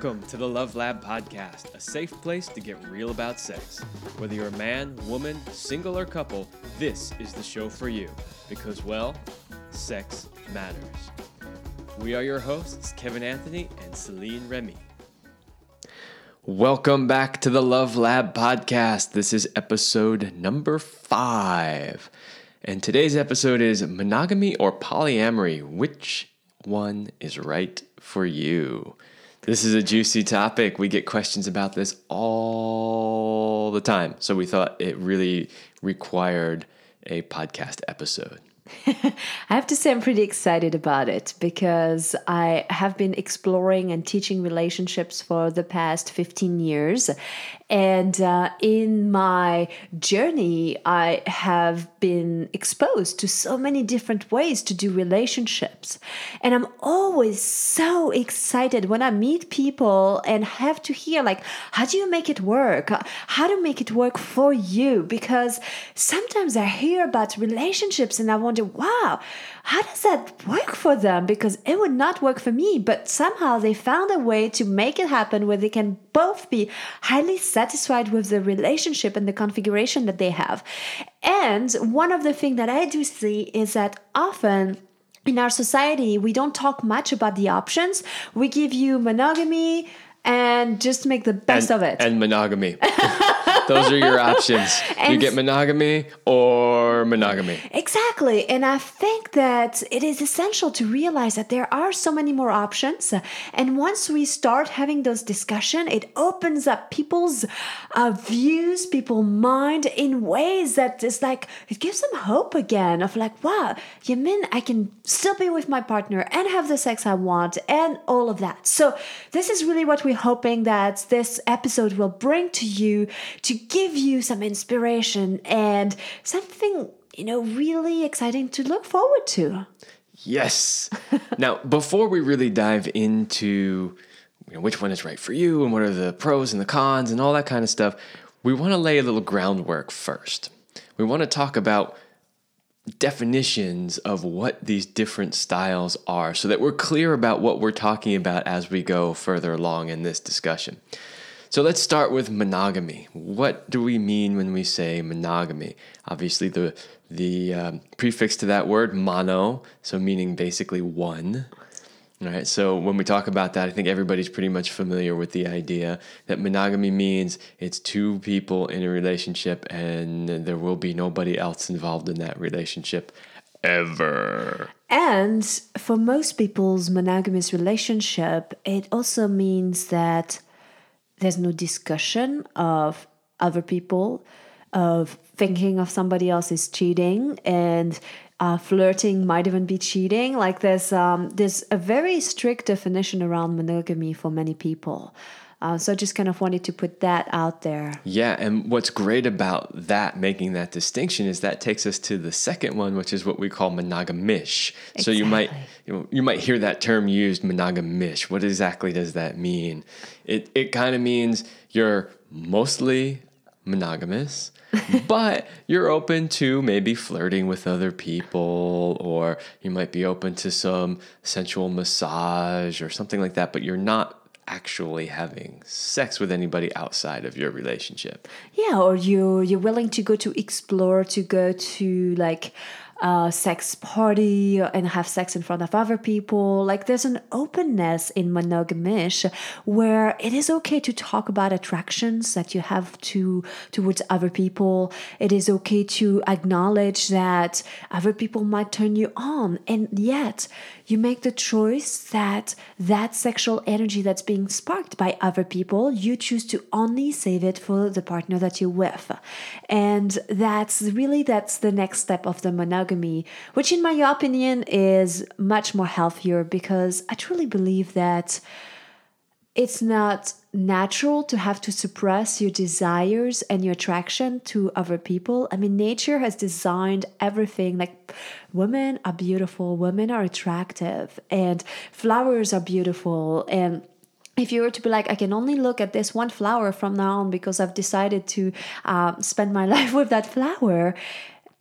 Welcome to the Love Lab Podcast, a safe place to get real about sex. Whether you're a man, woman, single, or couple, this is the show for you. Because, well, sex matters. We are your hosts, Kevin Anthony and Celine Remy. Welcome back to the Love Lab Podcast. This is episode number five. And today's episode is monogamy or polyamory. Which one is right for you? This is a juicy topic. We get questions about this all the time. So we thought it really required a podcast episode. I have to say, I'm pretty excited about it because I have been exploring and teaching relationships for the past 15 years. And uh, in my journey, I have been exposed to so many different ways to do relationships. And I'm always so excited when I meet people and have to hear, like, how do you make it work? How to make it work for you? Because sometimes I hear about relationships and I wonder, wow, how does that work for them? Because it would not work for me, but somehow they found a way to make it happen where they can both be highly satisfied with the relationship and the configuration that they have. And one of the things that I do see is that often in our society, we don't talk much about the options. We give you monogamy, and just make the best and, of it. And monogamy. Those are your options. And you get monogamy or monogamy. Exactly. And I think that it is essential to realize that there are so many more options. And once we start having those discussions, it opens up people's uh, views, people's mind in ways that is like, it gives them hope again of like, wow, you mean I can still be with my partner and have the sex I want and all of that. So this is really what we're hoping that this episode will bring to you to give you some inspiration and something, you know, really exciting to look forward to. Yes. now, before we really dive into you know, which one is right for you and what are the pros and the cons and all that kind of stuff, we want to lay a little groundwork first. We want to talk about definitions of what these different styles are so that we're clear about what we're talking about as we go further along in this discussion. So let's start with monogamy. What do we mean when we say monogamy? Obviously, the the um, prefix to that word mono, so meaning basically one. All right. So when we talk about that, I think everybody's pretty much familiar with the idea that monogamy means it's two people in a relationship and there will be nobody else involved in that relationship ever. And for most people's monogamous relationship, it also means that there's no discussion of other people, of thinking of somebody else is cheating, and uh, flirting might even be cheating. Like there's um, there's a very strict definition around monogamy for many people. Uh, so I just kind of wanted to put that out there. Yeah, and what's great about that, making that distinction, is that takes us to the second one, which is what we call monogamish. Exactly. So you might you, know, you might hear that term used, monogamish. What exactly does that mean? It it kind of means you're mostly monogamous, but you're open to maybe flirting with other people, or you might be open to some sensual massage or something like that, but you're not actually having sex with anybody outside of your relationship. Yeah, or you you're willing to go to explore, to go to like a sex party and have sex in front of other people. Like there's an openness in monogamish where it is okay to talk about attractions that you have to towards other people. It is okay to acknowledge that other people might turn you on, and yet you make the choice that that sexual energy that's being sparked by other people, you choose to only save it for the partner that you're with. And that's really that's the next step of the monogamy, which in my opinion is much more healthier because I truly believe that it's not natural to have to suppress your desires and your attraction to other people. I mean, nature has designed everything like women are beautiful, women are attractive, and flowers are beautiful. And if you were to be like, I can only look at this one flower from now on because I've decided to uh, spend my life with that flower,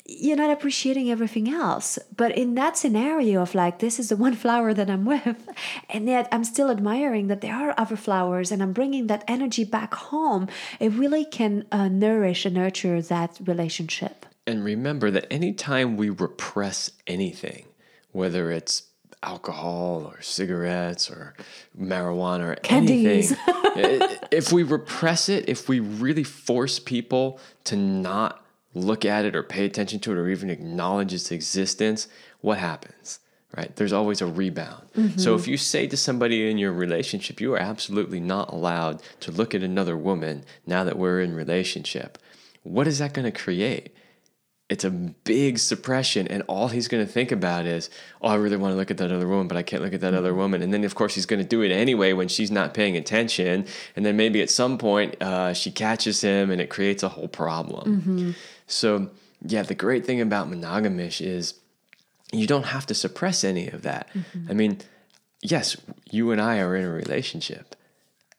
you're not appreciating everything else. But in that scenario of like, this is the one flower that I'm with, and yet I'm still admiring that there are other flowers and I'm bringing that energy back home, it really can uh, nourish and nurture that relationship. And remember that anytime we repress anything, whether it's alcohol or cigarettes or marijuana or Candies. anything, if we repress it, if we really force people to not look at it or pay attention to it or even acknowledge its existence, what happens? Right? There's always a rebound. So mm-hmm. if you say to somebody in your relationship, you are absolutely not allowed to look at another woman now that we're in relationship, what is that going to create? It's a big suppression, and all he's going to think about is, "Oh, I really want to look at that other woman, but I can't look at that other mm-hmm. woman." And then, of course, he's going to do it anyway when she's not paying attention. And then maybe at some point, uh, she catches him, and it creates a whole problem. Mm-hmm. So, yeah, the great thing about monogamish is you don't have to suppress any of that. Mm-hmm. I mean, yes, you and I are in a relationship,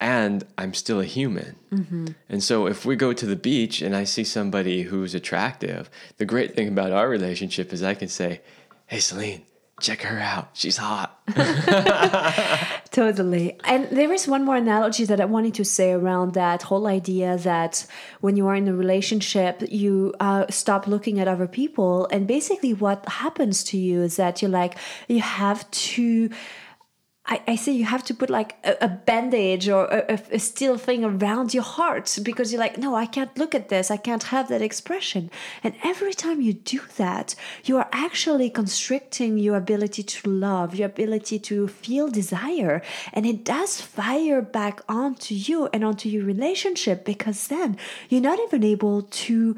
and I'm still a human. Mm-hmm. And so, if we go to the beach and I see somebody who's attractive, the great thing about our relationship is I can say, Hey, Celine, check her out. She's hot. Totally. And there is one more analogy that I wanted to say around that whole idea that when you are in a relationship, you uh, stop looking at other people. And basically, what happens to you is that you're like, you have to. I, I say you have to put like a, a bandage or a, a- steel thing around your heart because you're like, no, I can't look at this. I can't have that expression. And every time you do that, you are actually constricting your ability to love, your ability to feel desire. And it does fire back onto you and onto your relationship because then you're not even able to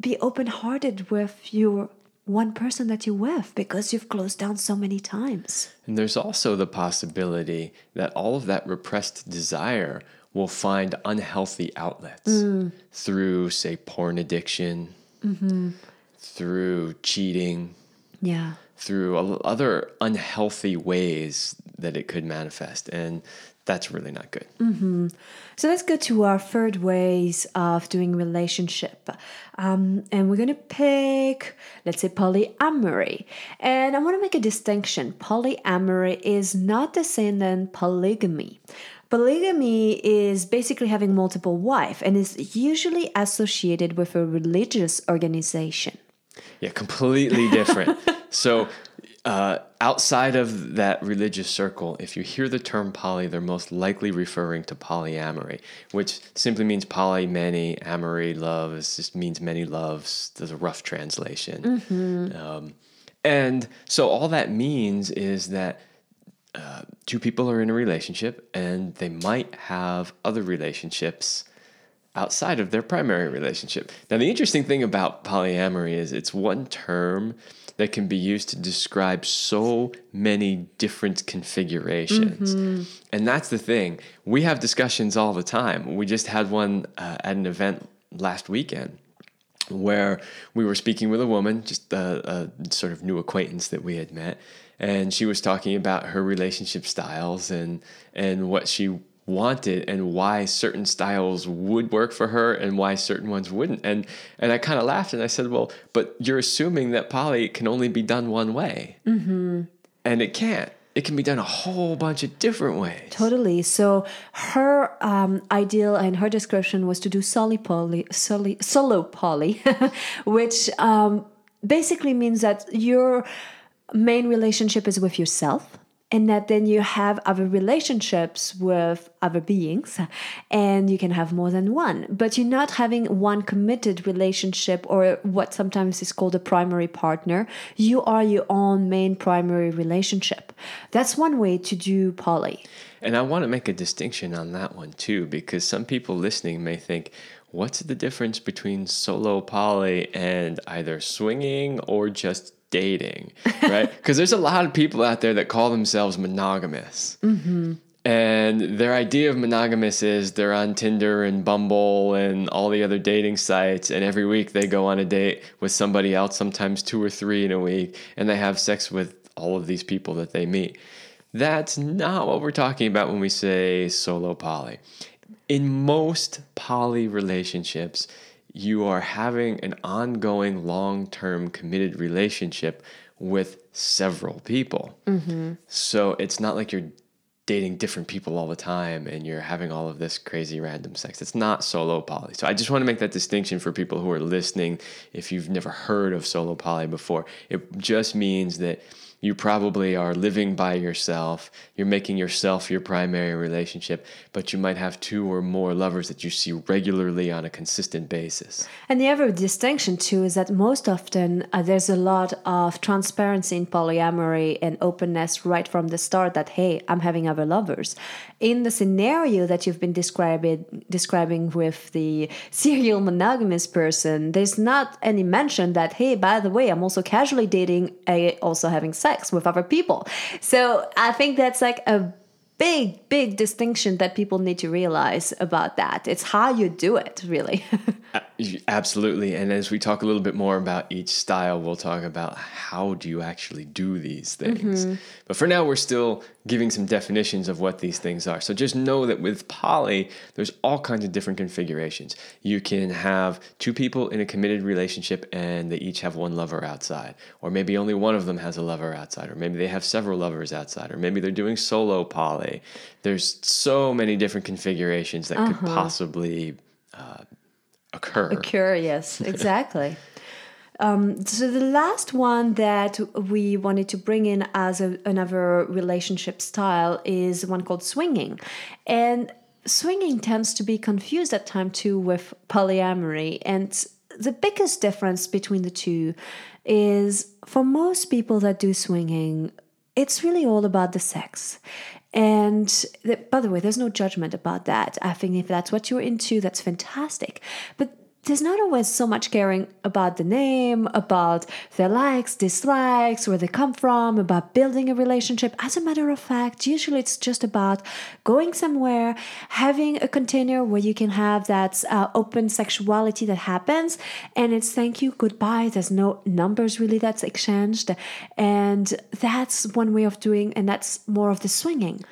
be open hearted with your one person that you're with because you've closed down so many times. And there's also the possibility that all of that repressed desire will find unhealthy outlets mm. through, say, porn addiction, mm-hmm. through cheating, Yeah. through other unhealthy ways that it could manifest. And that's really not good. So let's go to our third ways of doing relationship. Um, and we're going to pick, let's say, polyamory. And I want to make a distinction. Polyamory is not the same than polygamy. Polygamy is basically having multiple wives and is usually associated with a religious organization. Yeah, completely different. so, uh, outside of that religious circle, if you hear the term poly, they're most likely referring to polyamory, which simply means poly, many, amory, love. It just means many loves. There's a rough translation. Um, and so, all that means is that uh, two people are in a relationship and they might have other relationships outside of their primary relationship. Now, the interesting thing about polyamory is it's one term that can be used to describe so many different configurations. And that's the thing. We have discussions all the time. We just had one uh, at an event last weekend where we were speaking with a woman, just a, a sort of new acquaintance that we had met, and she was talking about her relationship styles and and what she wanted and why certain styles would work for her and why certain ones wouldn't. And and I kind of laughed and I said, "Well, but you're assuming that poly can only be done one way, mm-hmm. and it can't. It can be done a whole bunch of different ways." Totally. So her um, ideal and her description was to do solo poly, solo, solo poly, which um, basically means that your main relationship is with yourself. And that then you have other relationships with other beings, and you can have more than one. But you're not having one committed relationship or what sometimes is called a primary partner. You are your own main primary relationship. That's one way to do poly. And I want to make a distinction on that one too, because some people listening may think, what's the difference between solo poly and either swinging or just dating, right? Because there's a lot of people out there that call themselves monogamous. Mm-hmm. And their idea of monogamous is they're on Tinder and Bumble and all the other dating sites, and every week they go on a date with somebody else, sometimes two or three in a week, and they have sex with all of these people that they meet. That's not what we're talking about when we say solo poly. In most poly relationships, you are having an ongoing, long term committed relationship with several people. Mm-hmm. So it's not like you're dating different people all the time and you're having all of this crazy random sex. It's not solo poly. So I just want to make that distinction for people who are listening if you've never heard of solo poly before. It just means that you probably are living by yourself. You're making yourself your primary relationship, but you might have two or more lovers that you see regularly on a consistent basis. And the other distinction too is that most often uh, there's a lot of transparency in polyamory and openness right from the start that hey, I'm having other lovers. In the scenario that you've been describing describing with the serial monogamous person, there's not any mention that hey, by the way, I'm also casually dating, a, also having sex with other people. So I think that's like a big, big distinction that people need to realize about that. It's how you do it, really. Uh, Absolutely. And as we talk a little bit more about each style, we'll talk about how do you actually do these things. But for now, we're still giving some definitions of what these things are. So just know that with poly, there's all kinds of different configurations. You can have two people in a committed relationship and they each have one lover outside, or maybe only one of them has a lover outside, or maybe they have several lovers outside, or maybe they're doing solo poly. There's so many different configurations that could possibly uh, occur. Occur, yes, exactly. Um, so the last one that we wanted to bring in as a, another relationship style is one called swinging, and swinging tends to be confused at time too with polyamory. And the biggest difference between the two is for most people that do swinging, it's really all about the sex. And by the way, there's no judgment about that. I think if that's what you're into, that's fantastic. But there's not always so much caring about the name, about their likes, dislikes, where they come from, about building a relationship. As a matter of fact, usually it's just about going somewhere, having a container where you can have that uh, open sexuality that happens, and it's thank you, goodbye. There's no numbers really that's exchanged. And that's one way of doing, and that's more of the swinging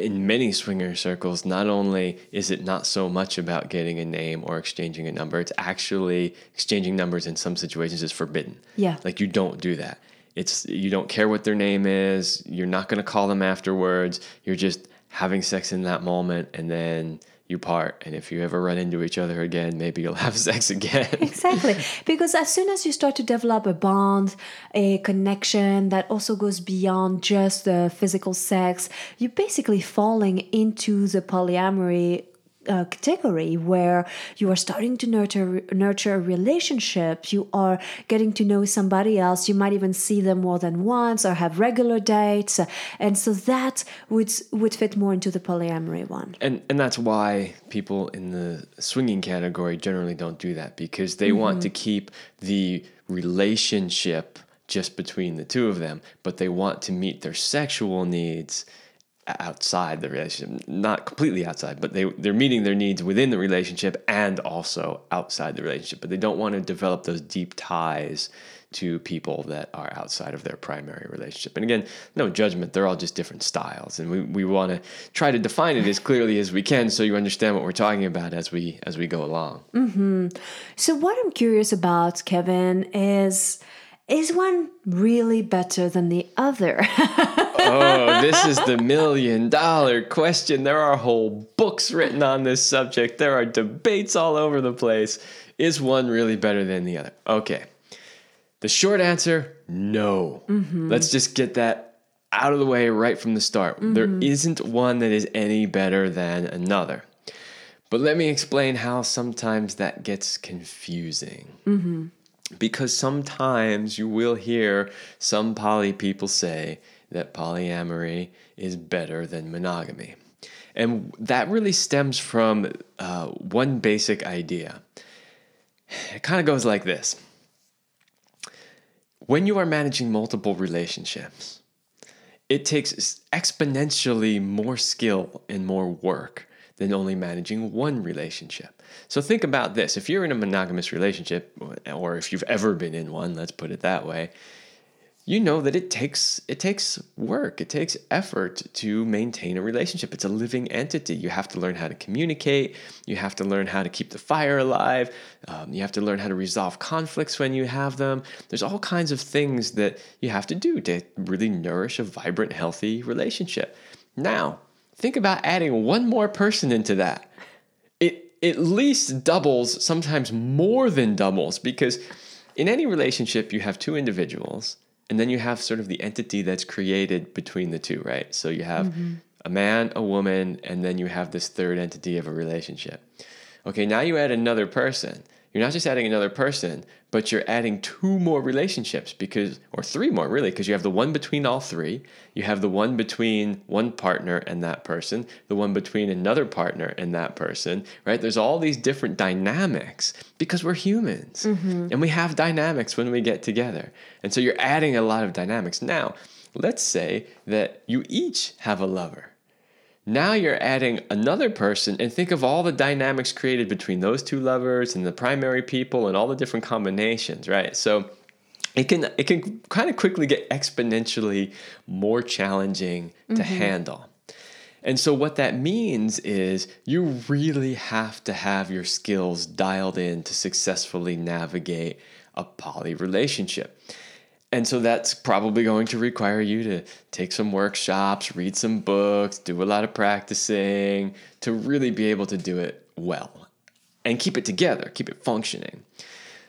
in many swinger circles, not only is it not so much about getting a name or exchanging a number, it's actually exchanging numbers in some situations is forbidden. Yeah. Like you don't do that. It's you don't care what their name is. You're not going to call them afterwards. You're just having sex in that moment and then you part. And if you ever run into each other again, maybe you'll have sex again. exactly because as soon as you start to develop a bond a connection that also goes beyond just the physical sex you're basically falling into the polyamory uh, category where you are starting to nurture nurture a relationship you are getting to know somebody else. You might even see them more than once or have regular dates. And so that would would fit more into the polyamory one. And and that's why people in the swinging category generally don't do that because they want to keep the relationship just between the two of them but they want to meet their sexual needs outside the relationship not completely outside but they they're meeting their needs within the relationship and also outside the relationship but they don't want to develop those deep ties to people that are outside of their primary relationship. And again, no judgment, they're all just different styles. And we, we want to try to define it as clearly as we can so you understand what we're talking about as we as we go along. Mm-hmm. So what I'm curious about, Kevin, is is one really better than the other? oh, this is the million dollar question. There are whole books written on this subject. There are debates all over the place. Is one really better than the other? Okay. The short answer no. Mm-hmm. Let's just get that out of the way right from the start. Mm-hmm. There isn't one that is any better than another. But let me explain how sometimes that gets confusing. Mm-hmm. Because sometimes you will hear some poly people say that polyamory is better than monogamy. And that really stems from uh, one basic idea. It kind of goes like this when you are managing multiple relationships, it takes exponentially more skill and more work than only managing one relationship. So think about this. If you're in a monogamous relationship, or if you've ever been in one, let's put it that way, you know that it takes it takes work. It takes effort to maintain a relationship. It's a living entity. You have to learn how to communicate. You have to learn how to keep the fire alive. Um, you have to learn how to resolve conflicts when you have them. There's all kinds of things that you have to do to really nourish a vibrant healthy relationship. Now think about adding one more person into that it at least doubles sometimes more than doubles because in any relationship you have two individuals and then you have sort of the entity that's created between the two, right? So you have mm-hmm. a man, a woman, and then you have this third entity of a relationship. Okay, now you add another person. You're not just adding another person, but you're adding two more relationships because, or three more really, because you have the one between all three, you have the one between one partner and that person, the one between another partner and that person, right? There's all these different dynamics because we're humans mm-hmm. and we have dynamics when we get together. And so you're adding a lot of dynamics. Now, let's say that you each have a lover now you're adding another person and think of all the dynamics created between those two lovers and the primary people and all the different combinations, right? So it can it can kind of quickly get exponentially more challenging mm-hmm. to handle. And so what that means is you really have to have your skills dialed in to successfully navigate a poly relationship. And so that's probably going to require you to take some workshops, read some books, do a lot of practicing to really be able to do it well and keep it together, keep it functioning.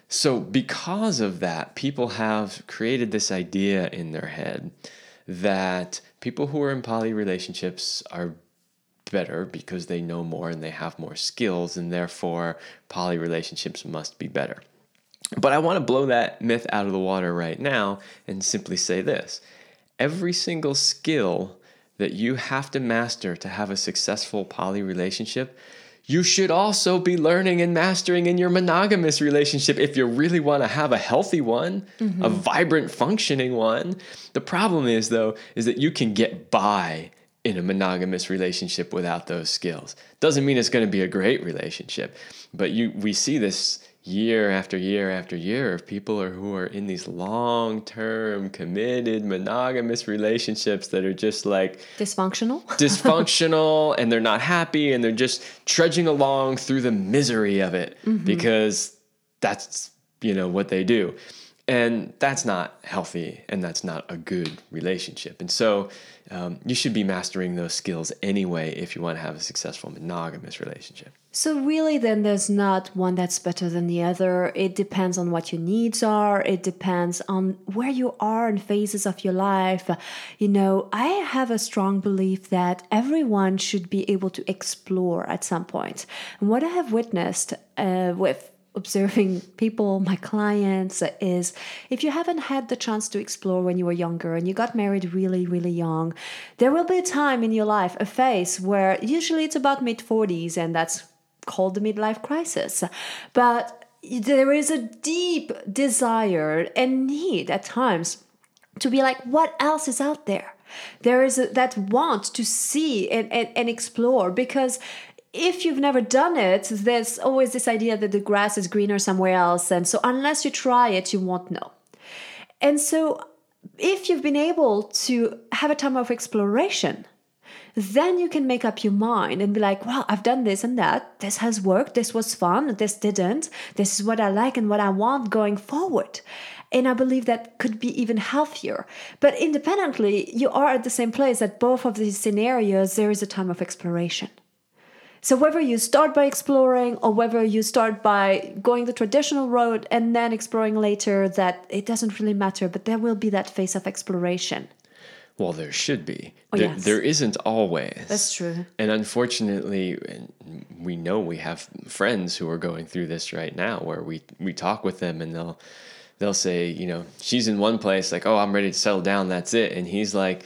So, because of that, people have created this idea in their head that people who are in poly relationships are better because they know more and they have more skills, and therefore, poly relationships must be better. But I want to blow that myth out of the water right now and simply say this every single skill that you have to master to have a successful poly relationship, you should also be learning and mastering in your monogamous relationship if you really want to have a healthy one, mm-hmm. a vibrant, functioning one. The problem is, though, is that you can get by in a monogamous relationship without those skills. Doesn't mean it's going to be a great relationship, but you we see this year after year after year of people are, who are in these long-term committed monogamous relationships that are just like dysfunctional dysfunctional and they're not happy and they're just trudging along through the misery of it mm-hmm. because that's you know what they do and that's not healthy and that's not a good relationship. And so um, you should be mastering those skills anyway if you want to have a successful monogamous relationship. So really then there's not one that's better than the other. It depends on what your needs are. It depends on where you are in phases of your life. You know i have a strong belief that everyone should be able to explore at some point. and what i have witnessed uh, with observing people, my clients, is if you haven't had the chance to explore when you were younger and you got married really, really young, there will be a time in your life, a phase where usually it's about mid 40s, and that's called the midlife crisis. But there is a deep desire and need at times to be like, what else is out there? There is a, that want to see and, and, and explore because if you've never done it, there's always this idea that the grass is greener somewhere else. And so, unless you try it, you won't know. And so, if you've been able to have a time of exploration, then you can make up your mind and be like, well, I've done this and that. This has worked. This was fun. This didn't. This is what I like and what I want going forward. And I believe that could be even healthier. But independently, you are at the same place that both of these scenarios, there is a time of exploration. So whether you start by exploring or whether you start by going the traditional road and then exploring later, that it doesn't really matter, but there will be that phase of exploration. Well, there should be. Oh, there, yes. there isn't always. That's true. And unfortunately, we know we have friends who are going through this right now where we, we talk with them and they'll they'll say, you know, she's in one place like, "Oh, I'm ready to settle down, that's it." And he's like,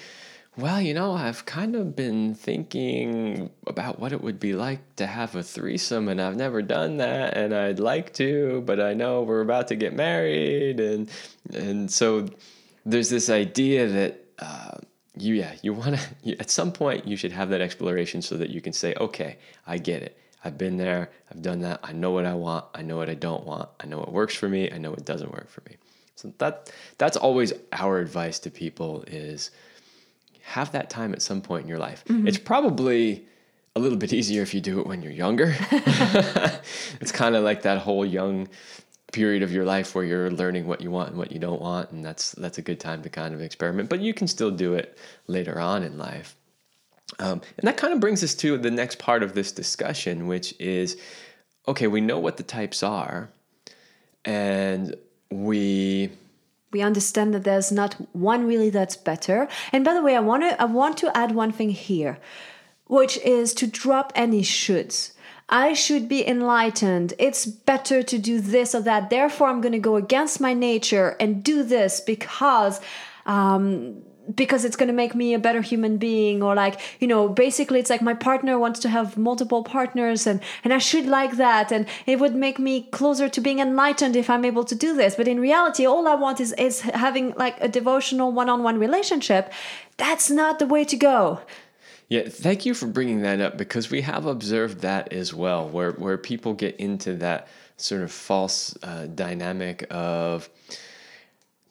well, you know, I've kind of been thinking about what it would be like to have a threesome, and I've never done that, and I'd like to, but I know we're about to get married, and and so there's this idea that uh, you yeah you want to at some point you should have that exploration so that you can say, okay, I get it. I've been there. I've done that. I know what I want. I know what I don't want. I know what works for me. I know what doesn't work for me. So that that's always our advice to people is have that time at some point in your life. Mm-hmm. It's probably a little bit easier if you do it when you're younger. it's kind of like that whole young period of your life where you're learning what you want and what you don't want and that's that's a good time to kind of experiment but you can still do it later on in life um, and that kind of brings us to the next part of this discussion which is okay we know what the types are and we we understand that there's not one really that's better and by the way i want to i want to add one thing here which is to drop any shoulds I should be enlightened. It's better to do this or that. Therefore, I'm going to go against my nature and do this because. Um, because it's going to make me a better human being or like you know basically it's like my partner wants to have multiple partners and and i should like that and it would make me closer to being enlightened if i'm able to do this. But in reality all i want is is having like a devotional one-on-one relationship. That's not the way to go. Yeah, thank you for bringing that up because we have observed that as well, where where people get into that sort of false uh, dynamic of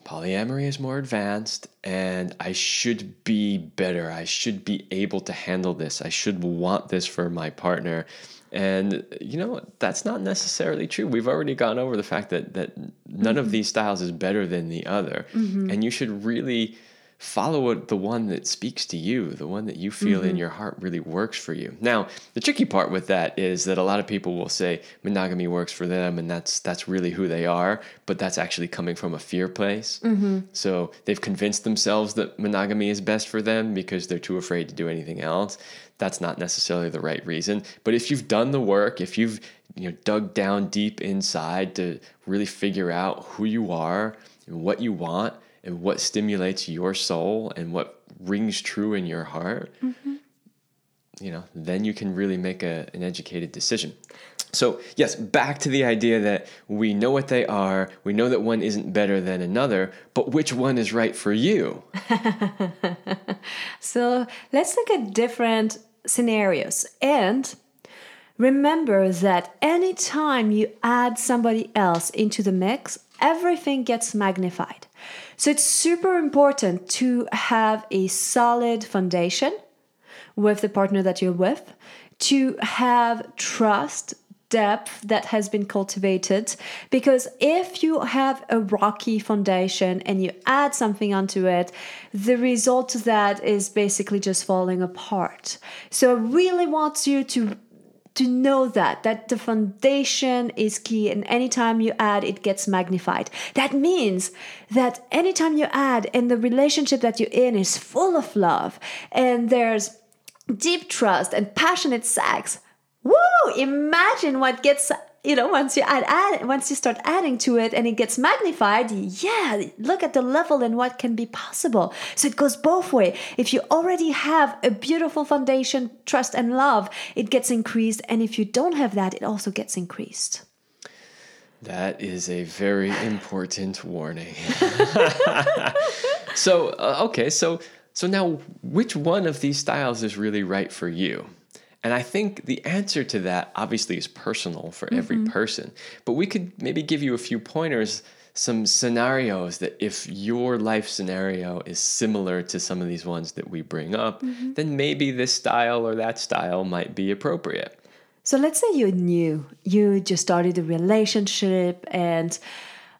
polyamory is more advanced and I should be better. I should be able to handle this. I should want this for my partner. And you know, that's not necessarily true. We've already gone over the fact that that none mm-hmm. of these styles is better than the other. Mm-hmm. And you should really follow the one that speaks to you, the one that you feel mm-hmm. in your heart really works for you. Now, the tricky part with that is that a lot of people will say monogamy works for them and that's that's really who they are, but that's actually coming from a fear place. Mm-hmm. So, they've convinced themselves that monogamy is best for them because they're too afraid to do anything else. That's not necessarily the right reason, but if you've done the work, if you've you know dug down deep inside to really figure out who you are and what you want, and what stimulates your soul and what rings true in your heart, mm-hmm. you know, then you can really make a, an educated decision. So, yes, back to the idea that we know what they are, we know that one isn't better than another, but which one is right for you? so, let's look at different scenarios. And remember that anytime you add somebody else into the mix, everything gets magnified. So it's super important to have a solid foundation with the partner that you're with, to have trust, depth that has been cultivated. Because if you have a rocky foundation and you add something onto it, the result of that is basically just falling apart. So I really want you to to know that that the foundation is key and anytime you add it gets magnified. That means that anytime you add and the relationship that you're in is full of love and there's deep trust and passionate sex woo imagine what gets you know once you add, add once you start adding to it and it gets magnified yeah look at the level and what can be possible. So it goes both way. If you already have a beautiful foundation trust and love it gets increased. And if you don't have that it also gets increased. That is a very important warning. So uh, okay so so now which one of these styles is really right for you and I think the answer to that obviously is personal for mm-hmm. every person. But we could maybe give you a few pointers, some scenarios that if your life scenario is similar to some of these ones that we bring up, mm-hmm. then maybe this style or that style might be appropriate. So let's say you're new, you just started a relationship, and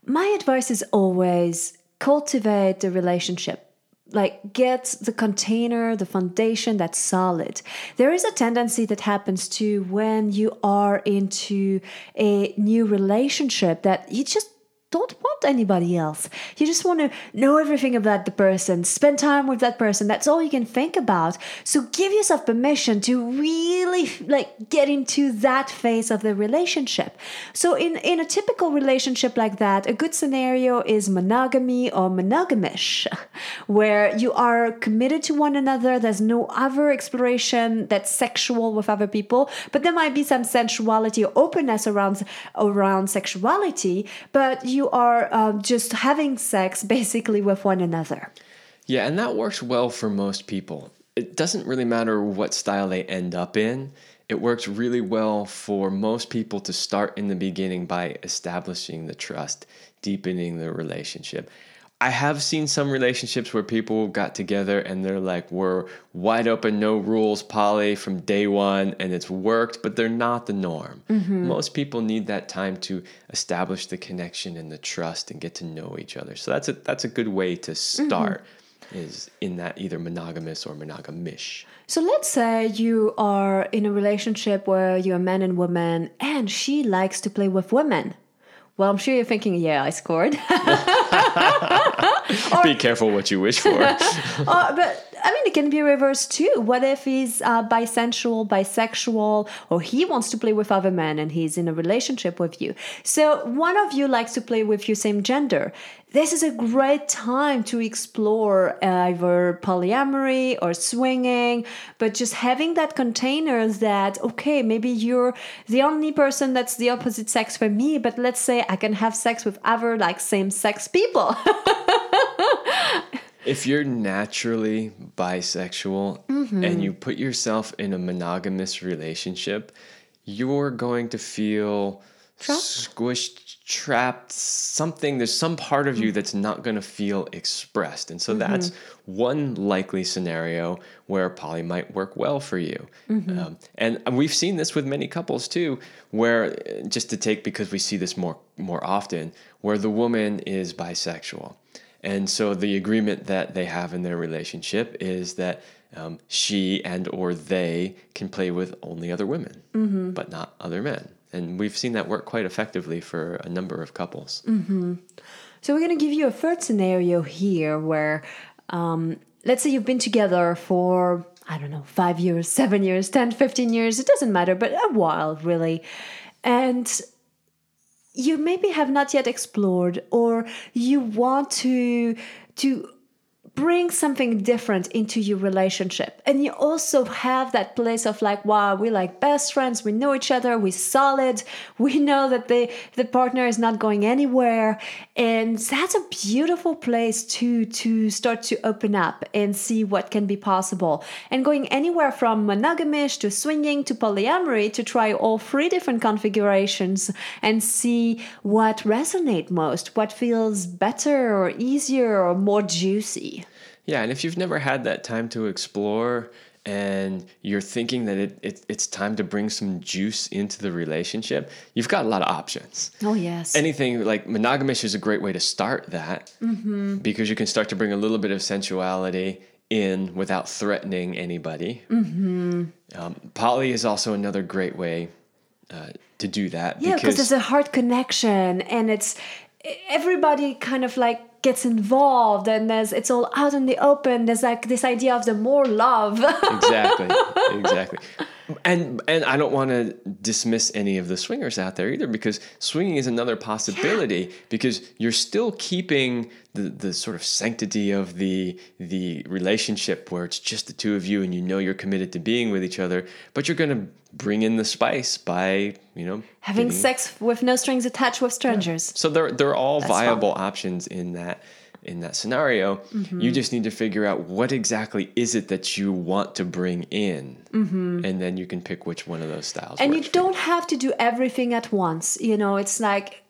my advice is always cultivate the relationship like get the container the foundation that's solid. There is a tendency that happens too when you are into a new relationship that you just don't want anybody else. You just want to know everything about the person, spend time with that person. That's all you can think about. So give yourself permission to really like get into that phase of the relationship. So in in a typical relationship like that, a good scenario is monogamy or monogamish, where you are committed to one another. There's no other exploration that's sexual with other people, but there might be some sensuality or openness around around sexuality, but you you are um, just having sex basically with one another. Yeah, and that works well for most people. It doesn't really matter what style they end up in. it works really well for most people to start in the beginning by establishing the trust, deepening the relationship. I have seen some relationships where people got together and they're like, we're wide open, no rules, poly from day one, and it's worked, but they're not the norm. Mm-hmm. Most people need that time to establish the connection and the trust and get to know each other. So that's a that's a good way to mm-hmm. start. Is in that either monogamous or monogamish. So let's say you are in a relationship where you're a man and woman, and she likes to play with women. Well, I'm sure you're thinking, yeah, I scored. Be careful what you wish for. But I mean, it can be reversed too. What if he's uh, bisexual, bisexual, or he wants to play with other men and he's in a relationship with you? So one of you likes to play with your same gender. This is a great time to explore either polyamory or swinging, but just having that container that, okay, maybe you're the only person that's the opposite sex for me, but let's say I can have sex with other like same sex people. if you're naturally bisexual and you put yourself in a monogamous relationship, you're going to feel Trapped? squished, trapped, something. There's some part of you that's not going to feel expressed. And so that's one likely scenario where poly might work well for you. Um, and we've seen this with many couples too, where uh, just to take because we see this more more often, where the woman is bisexual. And so the agreement that they have in their relationship is that um, she and or they can play with only other women, but not other men. And we've seen that work quite effectively for a number of couples. So we're going to give you a third scenario here where, um, let's say you've been together for, I don't know, five years, seven years, 10, 15 years, it doesn't matter, but a while really. And you maybe have not yet explored or you want to to bring something different into your relationship. And you also have that place of like wow we're like best friends we know each other we're solid we know that the the partner is not going anywhere. And that's a beautiful place to to start to open up and see what can be possible. And going anywhere from monogamish to swinging to polyamory to try all three different configurations and see what resonate most what feels better or easier or more juicy Yeah, and if you've never had that time to explore and you're thinking that it, it, it's time to bring some juice into the relationship, you've got a lot of options. oh yes anything like monogamish is a great way to start that because you can start to bring a little bit of sensuality in without threatening anybody. Um, poly is also another great way uh, to do that Yeah, because there's a heart connection and it's everybody kind of like gets involved and there's it's all out in the open. There's like this idea of the more love. exactly exactly and and i don't want to dismiss any of the swingers out there either because swinging is another possibility because you're still keeping the the sort of sanctity of the the relationship where it's just the two of you and you know you're committed to being with each other but you're going to bring in the spice by you know Having giving- sex with no strings attached with strangers. so they're they're all That's fun. viable options in that in that scenario. Mm-hmm. You just need to figure out what exactly is it that you want to bring in, and then you can pick which one of those styles. Mm-hmm. and you don't have to do everything at once you know it's like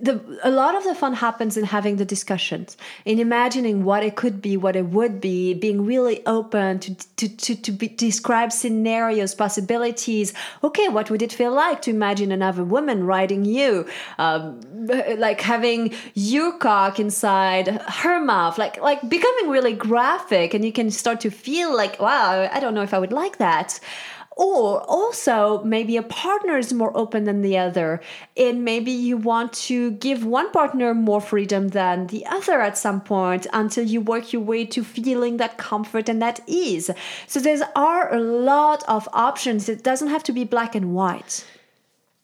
the a lot of the fun happens in having the discussions in imagining what it could be what it would be being really open to to to, to be, describe scenarios possibilities. Okay what would it feel like to imagine another woman riding you? Um, like having your cock inside her mouth like like becoming really graphic and you can start to feel like wow i don't know if i would like that or also, maybe a partner is more open than the other, and maybe you want to give one partner more freedom than the other at some point until you work your way to feeling that comfort and that ease. So, there are a lot of options. It doesn't have to be black and white.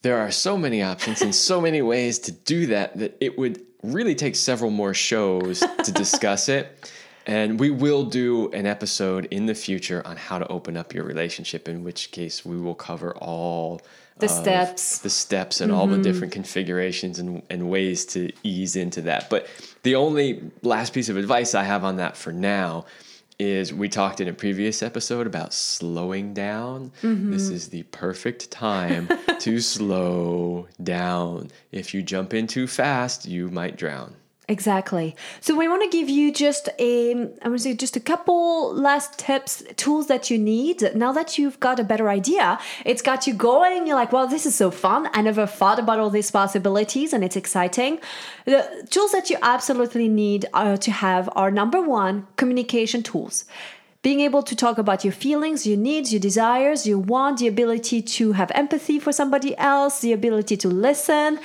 There are so many options and so many ways to do that that it would really take several more shows to discuss it. And we will do an episode in the future on how to open up your relationship, in which case we will cover all The steps. the steps and all the mm-hmm. different configurations and, and ways to ease into that. But the only last piece of advice I have on that for now is we talked in a previous episode about slowing down. Mm-hmm. This is the perfect time to slow down. If you jump in too fast, you might drown. Exactly. So we want to give you just a, I'm going to say just a couple last tips, tools that you need. Now that you've got a better idea, it's got you going. You're like, well, this is so fun. I never thought about all these possibilities and it's exciting. The tools that you absolutely need uh, to have are number one, communication tools. Being able to talk about your feelings, your needs, your desires, your want, the ability to have empathy for somebody else, the ability to listen.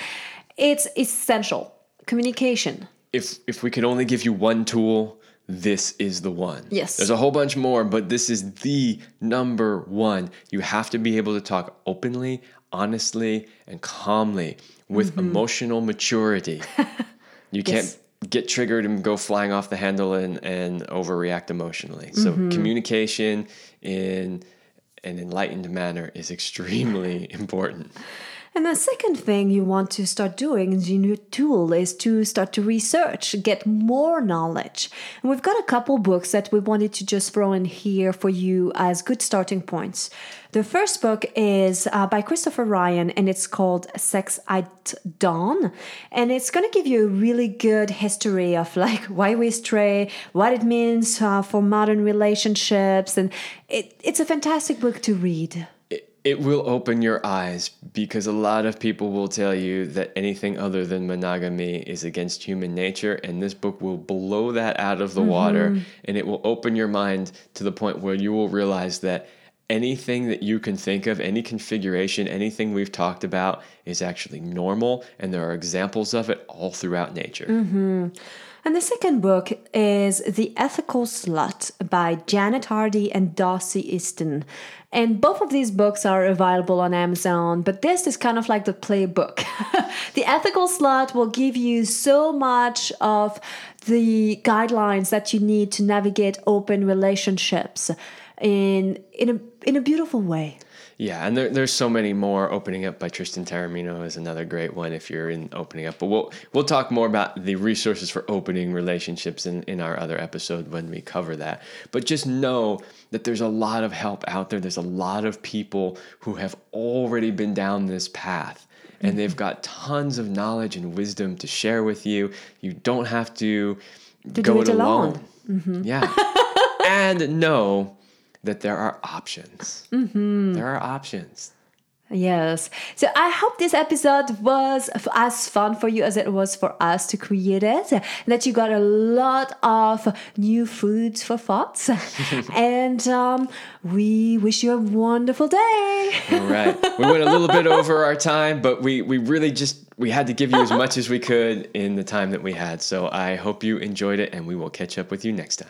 It's essential communication. If if we could only give you one tool, this is the one. Yes. There's a whole bunch more, but this is the number one. You have to be able to talk openly, honestly, and calmly with mm-hmm. emotional maturity. You can't Yes. get triggered and go flying off the handle and, and overreact emotionally. So mm-hmm. communication in an enlightened manner is extremely important. And the second thing you want to start doing in your new tool is to start to research, get more knowledge. And we've got a couple books that we wanted to just throw in here for you as good starting points. The first book is uh, by Christopher Ryan and it's called Sex at Dawn. And it's going to give you a really good history of like why we stray, what it means uh, for modern relationships. And it, it's a fantastic book to read. It, will open your eyes because a lot of people will tell you that anything other than monogamy is against human nature, and this book will blow that out of the mm-hmm. water and it will open your mind to the point where you will realize that anything that you can think of, any configuration, anything we've talked about is actually normal, and there are examples of it all throughout nature. Mm-hmm. And the second book is The Ethical Slut by Janet Hardy and Dossie Easton. And both of these books are available on Amazon, but this is kind of like the playbook. the Ethical Slut will give you so much of the guidelines that you need to navigate open relationships in in a in a beautiful way. Yeah, and there, there's so many more. Opening Up by Tristan Taormino is another great one if you're in Opening Up. But we'll we'll talk more about the resources for opening relationships in, in our other episode when we cover that. But just know that there's a lot of help out there. There's a lot of people who have already been down this path. And they've got tons of knowledge and wisdom to share with you. You don't have to, To go it alone. alone. Mm-hmm. Yeah. and know that there are options. There are options. Yes. So I hope this episode was as fun for you as it was for us to create it. That you got a lot of new foods for thoughts. and um, we wish you a wonderful day. All right. We went a little bit over our time, but we, we really just we had to give you as much as we could in the time that we had. So I hope you enjoyed it and we will catch up with you next time.